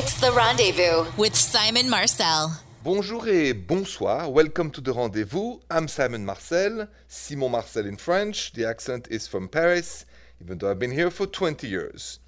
It's The Rendezvous with Simon Marcel. Bonjour et bonsoir. Welcome to The Rendezvous. I'm Simon Marcel, Simon Marcel in French. The accent is from Paris, even though I've been here for 20 years.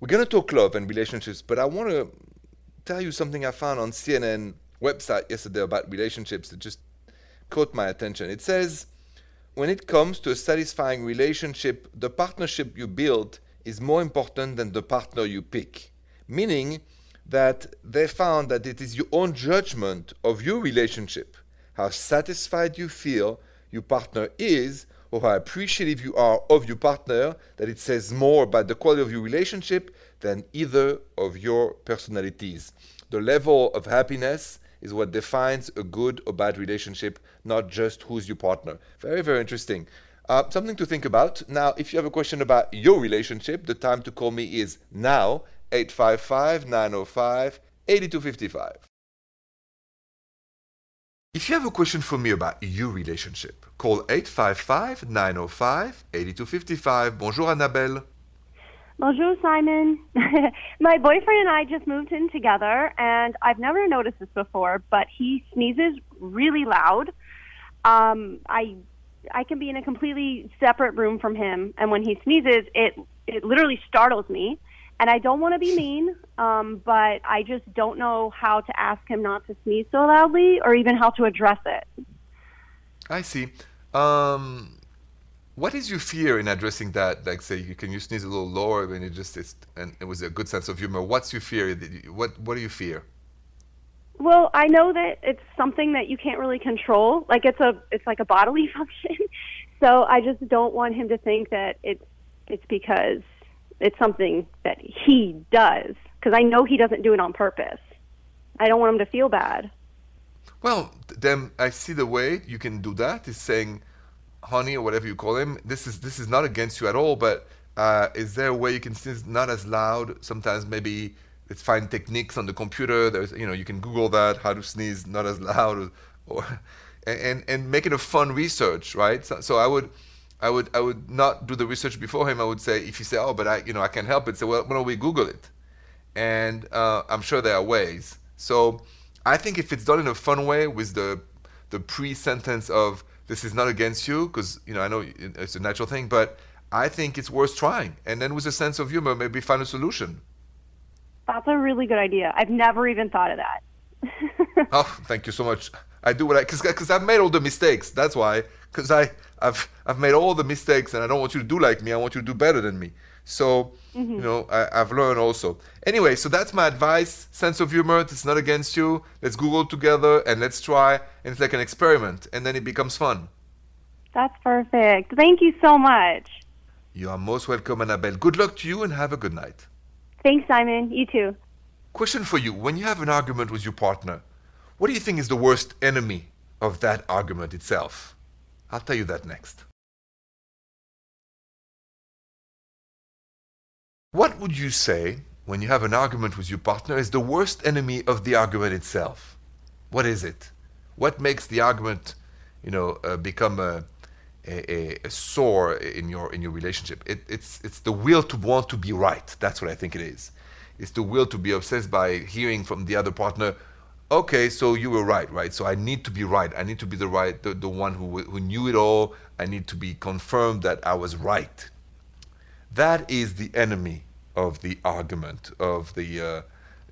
We're going to talk love and relationships, but I want to tell you something I found on CNN website yesterday about relationships that just caught my attention. It says, when it comes to a satisfying relationship, the partnership you build is more important than the partner you pick. Meaning that they found that it is your own judgment of your relationship, how satisfied you feel your partner is, or how appreciative you are of your partner, that it says more about the quality of your relationship than either of your personalities. The level of happiness is what defines a good or bad relationship, not just who's your partner. Very, very interesting. Uh, something to think about. Now, if you have a question about your relationship, the time to call me is now, 855 905 8255. If you have a question for me about your relationship, call 855 905 8255. Bonjour, Annabelle. Bonjour, Simon. My boyfriend and I just moved in together, and I've never noticed this before, but he sneezes really loud. Um, I I can be in a completely separate room from him, and when he sneezes, it it literally startles me. And I don't want to be mean, um, but I just don't know how to ask him not to sneeze so loudly, or even how to address it. I see. Um, what is your fear in addressing that? Like, say, you can you sneeze a little lower when it just is, and it was a good sense of humor. What's your fear? What What do you fear? Well, I know that it's something that you can't really control. Like it's a it's like a bodily function. so I just don't want him to think that it's it's because it's something that he does because I know he doesn't do it on purpose. I don't want him to feel bad. Well, then I see the way you can do that is saying, "Honey," or whatever you call him. This is this is not against you at all, but uh, is there a way you can sneeze not as loud? Sometimes maybe let's find techniques on the computer. There's you know you can Google that how to sneeze not as loud, or, or and and make it a fun research, right? So, so I would I would I would not do the research before him. I would say if you say, oh, but I you know I can't help it. Say, well, why don't we Google it? And uh, I'm sure there are ways. So I think if it's done in a fun way with the the pre-sentence of this is not against you, because you know I know it's a natural thing, but I think it's worth trying. And then with a sense of humor, maybe find a solution. That's a really good idea. I've never even thought of that. oh, thank you so much. I do what I because because I've made all the mistakes. That's why because I I've I've made all the mistakes and I don't want you to do like me. I want you to do better than me. So mm-hmm. you know I, I've learned also. Anyway, so that's my advice. Sense of humor. It's not against you. Let's Google together and let's try. And it's like an experiment, and then it becomes fun. That's perfect. Thank you so much. You are most welcome, Annabelle. Good luck to you and have a good night. Thanks, Simon. You too. Question for you: When you have an argument with your partner, what do you think is the worst enemy of that argument itself? I'll tell you that next. What would you say when you have an argument with your partner is the worst enemy of the argument itself? What is it? What makes the argument, you know, uh, become a, a, a, sore in your in your relationship? It, it's it's the will to want to be right. That's what I think it is. It's the will to be obsessed by hearing from the other partner okay, so you were right, right? So I need to be right. I need to be the right, the, the one who, who knew it all. I need to be confirmed that I was right. That is the enemy of the argument, of the uh,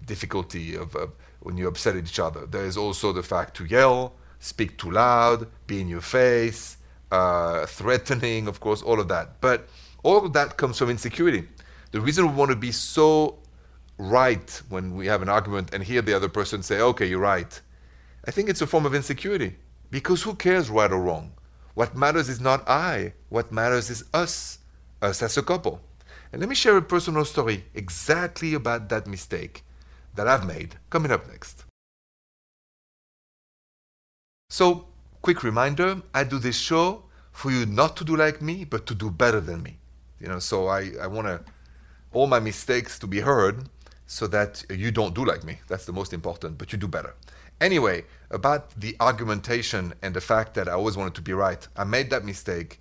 difficulty of uh, when you upset each other. There is also the fact to yell, speak too loud, be in your face, uh, threatening, of course, all of that. But all of that comes from insecurity. The reason we want to be so right when we have an argument and hear the other person say, okay, you're right. I think it's a form of insecurity because who cares right or wrong? What matters is not I, what matters is us, us as a couple. And let me share a personal story exactly about that mistake that I've made coming up next. So, quick reminder I do this show for you not to do like me, but to do better than me. You know, so I, I want all my mistakes to be heard so that you don't do like me. That's the most important, but you do better. Anyway, about the argumentation and the fact that I always wanted to be right, I made that mistake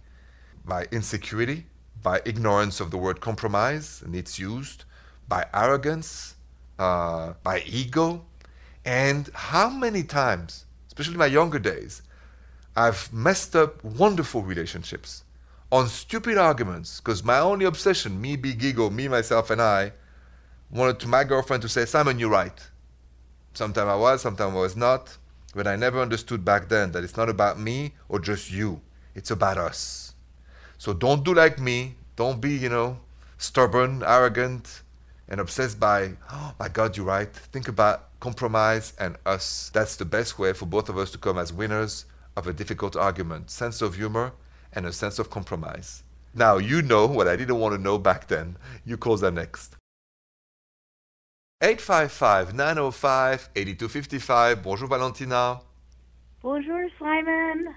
by insecurity, by ignorance of the word compromise and its used, by arrogance, uh, my ego, and how many times, especially my younger days, I've messed up wonderful relationships on stupid arguments because my only obsession, me, big ego, me, myself, and I, wanted to my girlfriend to say, Simon, you're right. Sometimes I was, sometimes I was not, but I never understood back then that it's not about me or just you. It's about us. So don't do like me. Don't be, you know, stubborn, arrogant, and obsessed by, oh my God, you're right. Think about compromise and us. That's the best way for both of us to come as winners of a difficult argument. Sense of humor and a sense of compromise. Now you know what I didn't want to know back then. You call that next. 855-905-8255. Bonjour Valentina. Bonjour Simon.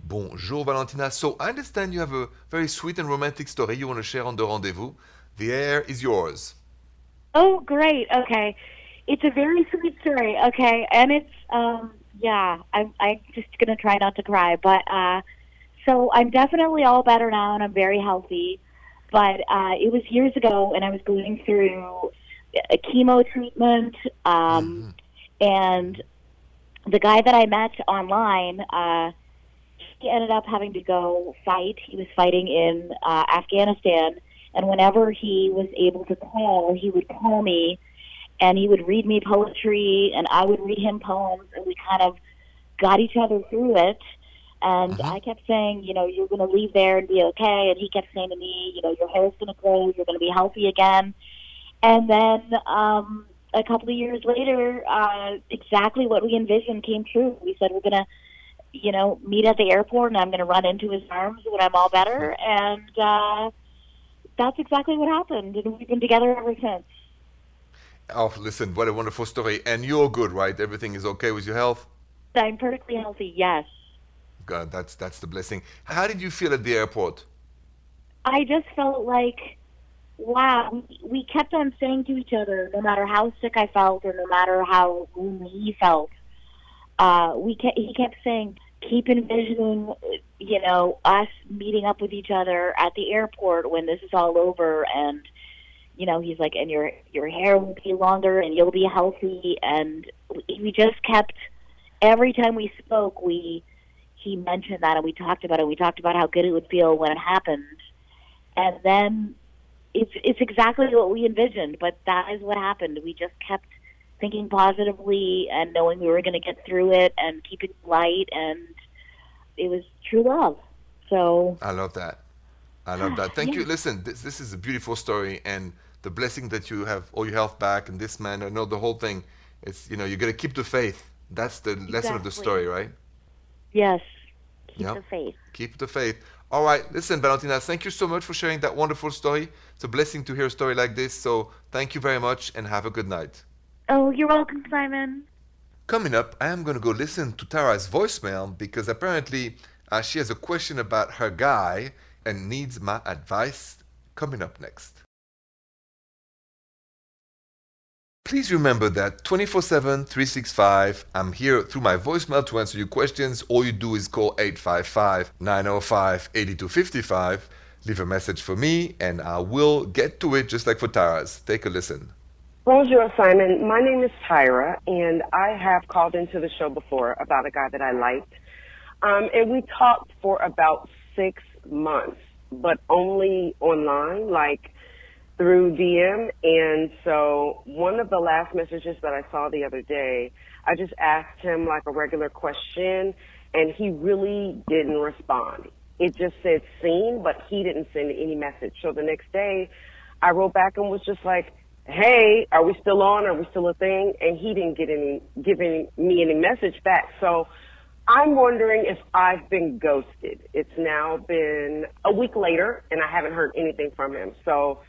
Bonjour Valentina. So I understand you have a very sweet and romantic story you want to share on the rendezvous. The air is yours. Oh, great. Okay. It's a very sweet story. Okay. And it's, um, yeah, I'm, I'm just going to try not to cry. But, uh, so I'm definitely all better now and I'm very healthy. But, uh, it was years ago and I was going through a chemo treatment. Um, mm-hmm. and the guy that I met online, uh, he ended up having to go fight. He was fighting in uh, Afghanistan and whenever he was able to call, he would call me and he would read me poetry and I would read him poems and we kind of got each other through it. And uh-huh. I kept saying, you know, you're going to leave there and be okay. And he kept saying to me, you know, your hair's going to grow, you're going to be healthy again. And then um, a couple of years later, uh, exactly what we envisioned came true. We said we're going to, you know, meet at the airport, and I'm going to run into his arms when I'm all better. And uh, that's exactly what happened, and we've been together ever since. Oh, listen, what a wonderful story. And you're good, right? Everything is okay with your health? I'm perfectly healthy, yes. God, that's that's the blessing. How did you feel at the airport? I just felt like, wow, we kept on saying to each other, no matter how sick I felt or no matter how gloomy he felt, uh, we kept, he kept saying, keep envisioning, you know, us meeting up with each other at the airport when this is all over and you know, he's like, and your your hair will be longer, and you'll be healthy. And we just kept every time we spoke, we he mentioned that, and we talked about it. We talked about how good it would feel when it happened, and then it's it's exactly what we envisioned. But that is what happened. We just kept thinking positively and knowing we were going to get through it and keeping light and it was true love so i love that i love that thank yeah. you listen this, this is a beautiful story and the blessing that you have all your health back and this man i know the whole thing it's you know you got to keep the faith that's the exactly. lesson of the story right yes keep yep. the faith keep the faith all right listen valentina thank you so much for sharing that wonderful story it's a blessing to hear a story like this so thank you very much and have a good night Oh, you're welcome, Simon. Coming up, I am going to go listen to Tara's voicemail because apparently uh, she has a question about her guy and needs my advice. Coming up next. Please remember that 24 7, 365, I'm here through my voicemail to answer your questions. All you do is call 855 905 8255. Leave a message for me and I will get to it just like for Tara's. Take a listen. Bonjour, Simon. My name is Tyra, and I have called into the show before about a guy that I liked. Um, and we talked for about six months, but only online, like through DM. And so one of the last messages that I saw the other day, I just asked him like a regular question, and he really didn't respond. It just said seen, but he didn't send any message. So the next day, I wrote back and was just like, hey, are we still on? Are we still a thing? And he didn't get any, giving me any message back. So I'm wondering if I've been ghosted. It's now been a week later and I haven't heard anything from him. So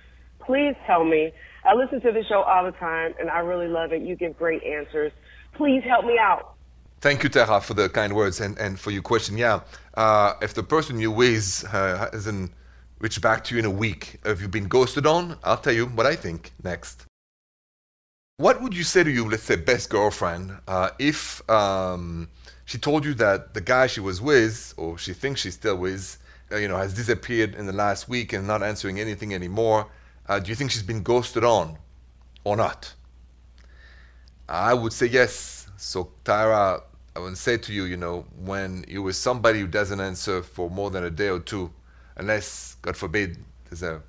please tell me. I listen to the show all the time and I really love it. You give great answers. Please help me out. Thank you, Tara, for the kind words and, and for your question. Yeah, uh, if the person you with uh, hasn't reach back to you in a week. Have you been ghosted on? I'll tell you what I think next. What would you say to your, let's say, best girlfriend, uh, if um, she told you that the guy she was with, or she thinks she's still with, uh, you know, has disappeared in the last week and not answering anything anymore? Uh, do you think she's been ghosted on, or not? I would say yes. So, Tyra, I would say to you, you know, when you're with somebody who doesn't answer for more than a day or two, unless, God forbid, there's a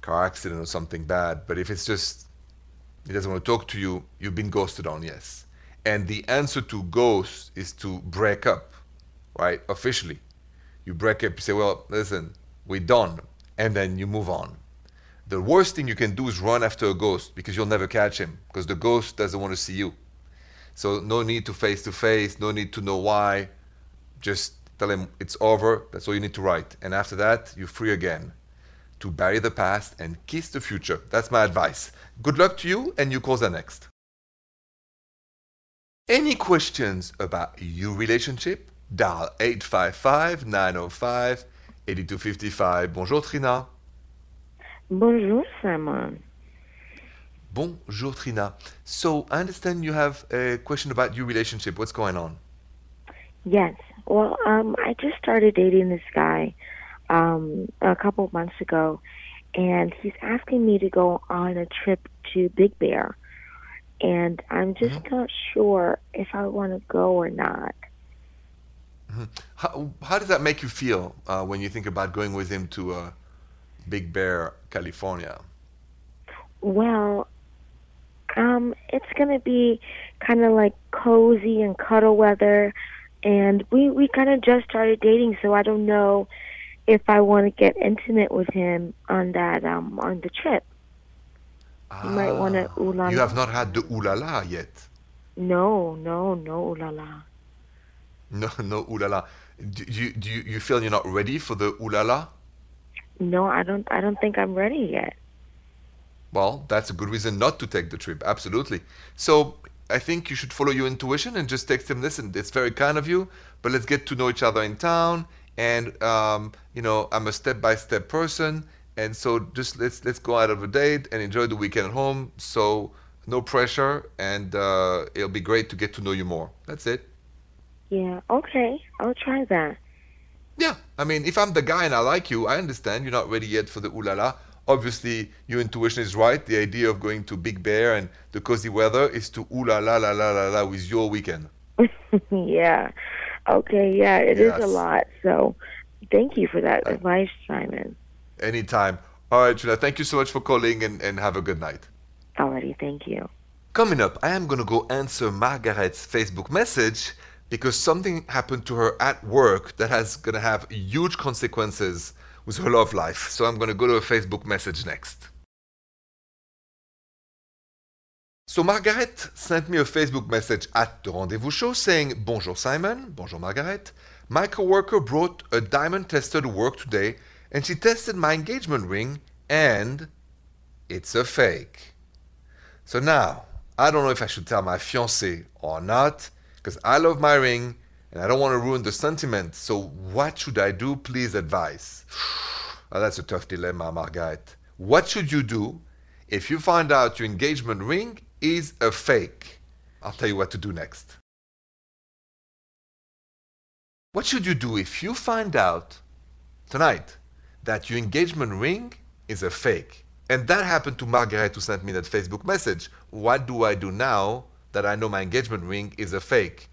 car accident or something bad, but if it's just he doesn't want to talk to you, you've been ghosted on, yes. And the answer to ghost is to break up, right? Officially. You break up, you say, well, listen, we're done. And then you move on. The worst thing you can do is run after a ghost because you'll never catch him because the ghost doesn't want to see you. So no need to face to face, no need to know why. Just tell him it's over. That's all you need to write. And after that, you're free again to bury the past and kiss the future. That's my advice. Good luck to you, and you calls are next. Any questions about your relationship? Dial 855 905 8255. Bonjour, Trina. Bonjour, Simon. Bonjour, Trina. So, I understand you have a question about your relationship. What's going on? Yes. Well, um, I just started dating this guy um, a couple of months ago, and he's asking me to go on a trip to Big Bear, and I'm just mm-hmm. not sure if I want to go or not. Mm-hmm. How, how does that make you feel uh, when you think about going with him to uh, Big Bear, California? Well, um, it's gonna be kind of like cozy and cuddle weather, and we we kind of just started dating, so I don't know if I want to get intimate with him on that um on the trip. Ah, you might want to ooh You have not had the ooh la la yet. No, no, no ooh la la. No, no ooh la la. Do you do you, you feel you're not ready for the ooh la la? No, I don't. I don't think I'm ready yet. Well, that's a good reason not to take the trip. Absolutely. So I think you should follow your intuition and just text him. Listen, it's very kind of you, but let's get to know each other in town and um, you know I'm a step-by-step person, and so just let's let's go out of a date and enjoy the weekend at home. So no pressure, and uh, it'll be great to get to know you more. That's it. Yeah. Okay. I'll try that. Yeah. I mean, if I'm the guy and I like you, I understand you're not ready yet for the ooh la la. Obviously, your intuition is right. The idea of going to Big Bear and the cozy weather is to ulala la la la la with your weekend. yeah. Okay, yeah, it yes. is a lot. So thank you for that uh, advice, Simon. Anytime. All right, Julia, thank you so much for calling and, and have a good night. Alrighty, thank you. Coming up, I am going to go answer Margaret's Facebook message because something happened to her at work that has going to have huge consequences with her love life. So I'm going to go to a Facebook message next. So Margaret sent me a Facebook message at the Rendezvous Show saying, Bonjour Simon, bonjour Margaret. My coworker brought a diamond tester to work today and she tested my engagement ring and it's a fake. So now, I don't know if I should tell my fiance or not because I love my ring and I don't want to ruin the sentiment. So what should I do? Please advise. oh, that's a tough dilemma, Margaret. What should you do if you find out your engagement ring is a fake. I'll tell you what to do next. What should you do if you find out tonight that your engagement ring is a fake? And that happened to Margaret who sent me that Facebook message. What do I do now that I know my engagement ring is a fake?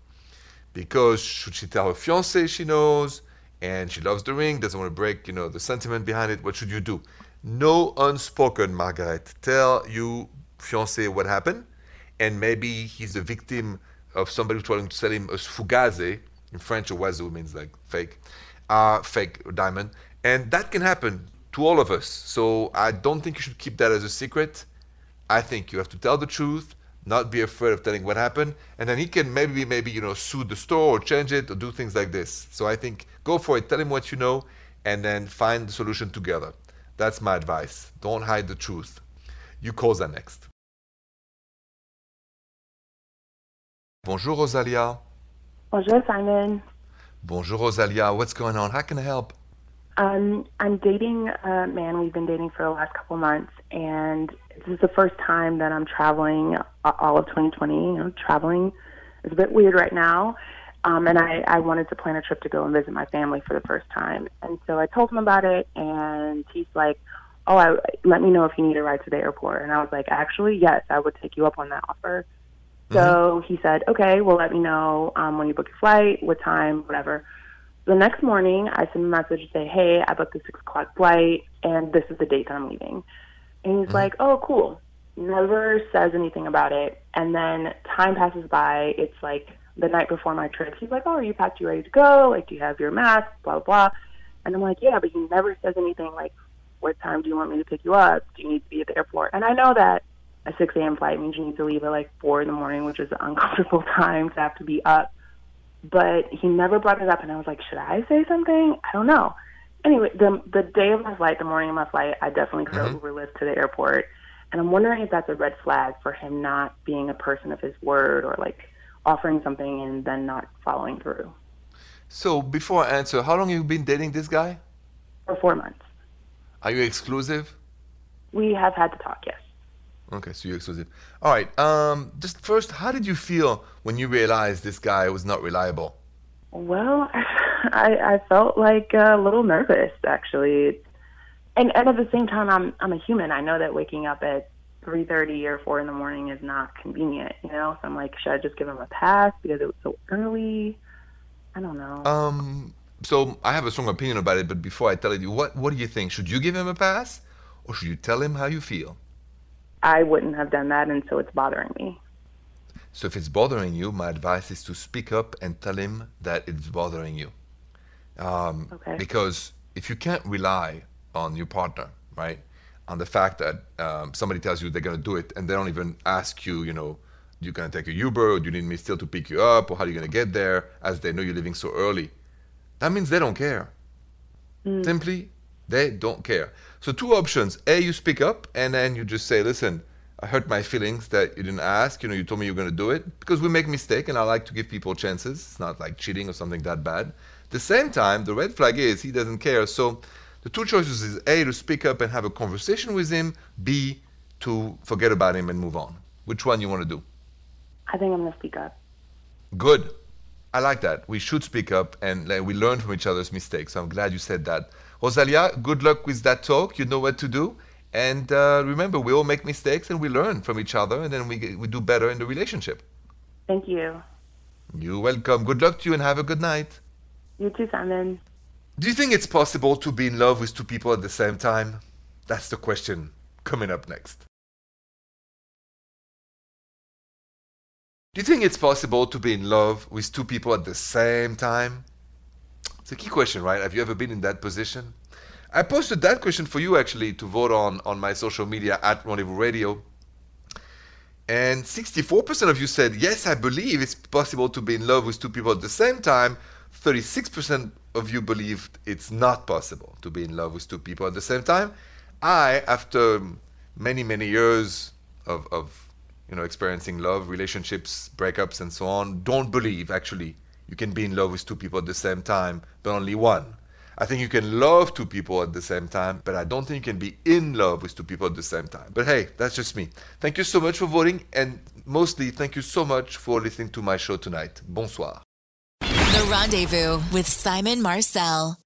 Because should she tell her fiance she knows and she loves the ring, doesn't want to break, you know, the sentiment behind it? What should you do? No unspoken, Margaret. Tell you fiance what happened, and maybe he's the victim of somebody trying to sell him a fugazi. In French, a wazoo means like fake, uh, fake diamond, and that can happen to all of us. So I don't think you should keep that as a secret. I think you have to tell the truth, not be afraid of telling what happened, and then he can maybe maybe you know sue the store or change it or do things like this. So I think go for it. Tell him what you know, and then find the solution together. That's my advice. Don't hide the truth. You calls are next. Bonjour, Rosalia. Bonjour, Simon. Bonjour, Rosalia. What's going on? How can I help? Um, I'm dating a man we've been dating for the last couple months, and this is the first time that I'm traveling all of 2020. You know, traveling is a bit weird right now. Um, and I, I wanted to plan a trip to go and visit my family for the first time. And so I told him about it, and he's like, "Oh, I, let me know if you need a ride to the airport." And I was like, "Actually, yes, I would take you up on that offer." So he said, okay, well, let me know um, when you book your flight, what time, whatever. The next morning, I send him a message to say, hey, I booked a six o'clock flight, and this is the date that I'm leaving. And he's mm-hmm. like, oh, cool. Never says anything about it. And then time passes by. It's like the night before my trip. He's like, oh, are you packed? You ready to go? Like, do you have your mask? Blah, blah, blah. And I'm like, yeah, but he never says anything like, what time do you want me to pick you up? Do you need to be at the airport? And I know that a 6 a.m. flight means you need to leave at like 4 in the morning, which is an uncomfortable time to have to be up. But he never brought it up, and I was like, should I say something? I don't know. Anyway, the the day of my flight, the morning of my flight, I definitely could mm-hmm. To the airport, and I'm wondering if that's a red flag for him not being a person of his word or like offering something and then not following through. So before I answer, how long have you been dating this guy? For four months. Are you exclusive? We have had to talk, yes. Okay, so you're exclusive. All right. Um, just first, how did you feel when you realized this guy was not reliable? Well, I, I felt like a little nervous, actually. And, and at the same time, I'm I'm a human. I know that waking up at 3:30 or 4 in the morning is not convenient, you know. So I'm like, should I just give him a pass because it was so early? I don't know. Um. So I have a strong opinion about it, but before I tell you, what what do you think? Should you give him a pass, or should you tell him how you feel? I wouldn't have done that, and so it's bothering me. So if it's bothering you, my advice is to speak up and tell him that it's bothering you. Um, okay. Because if you can't rely on your partner, right, on the fact that um, somebody tells you they're going to do it and they don't even ask you, you know, you going to take a Uber or do you need me still to pick you up or how are you going to get there as they know you're leaving so early, that means they don't care. Mm. Simply, they don't care. So two options. A, you speak up and then you just say, listen, I hurt my feelings that you didn't ask. You know, you told me you're going to do it because we make mistake, and I like to give people chances. It's not like cheating or something that bad. At the same time, the red flag is he doesn't care. So the two choices is A, to speak up and have a conversation with him. B, to forget about him and move on. Which one you want to do? I think I'm going to speak up. Good. I like that. We should speak up and like, we learn from each other's mistakes. So I'm glad you said that. Rosalia, good luck with that talk. You know what to do. And uh, remember, we all make mistakes and we learn from each other and then we, we do better in the relationship. Thank you. You're welcome. Good luck to you and have a good night. You too, Simon. Do you think it's possible to be in love with two people at the same time? That's the question coming up next. Do you think it's possible to be in love with two people at the same time? It's a key question, right? Have you ever been in that position? I posted that question for you actually to vote on on my social media at Rendezvous Radio. And 64% of you said, yes, I believe it's possible to be in love with two people at the same time. 36% of you believed it's not possible to be in love with two people at the same time. I, after many, many years of, of you know, experiencing love, relationships, breakups, and so on, don't believe actually you can be in love with two people at the same time, but only one. I think you can love two people at the same time, but I don't think you can be in love with two people at the same time. But hey, that's just me. Thank you so much for voting, and mostly thank you so much for listening to my show tonight. Bonsoir. The Rendezvous with Simon Marcel.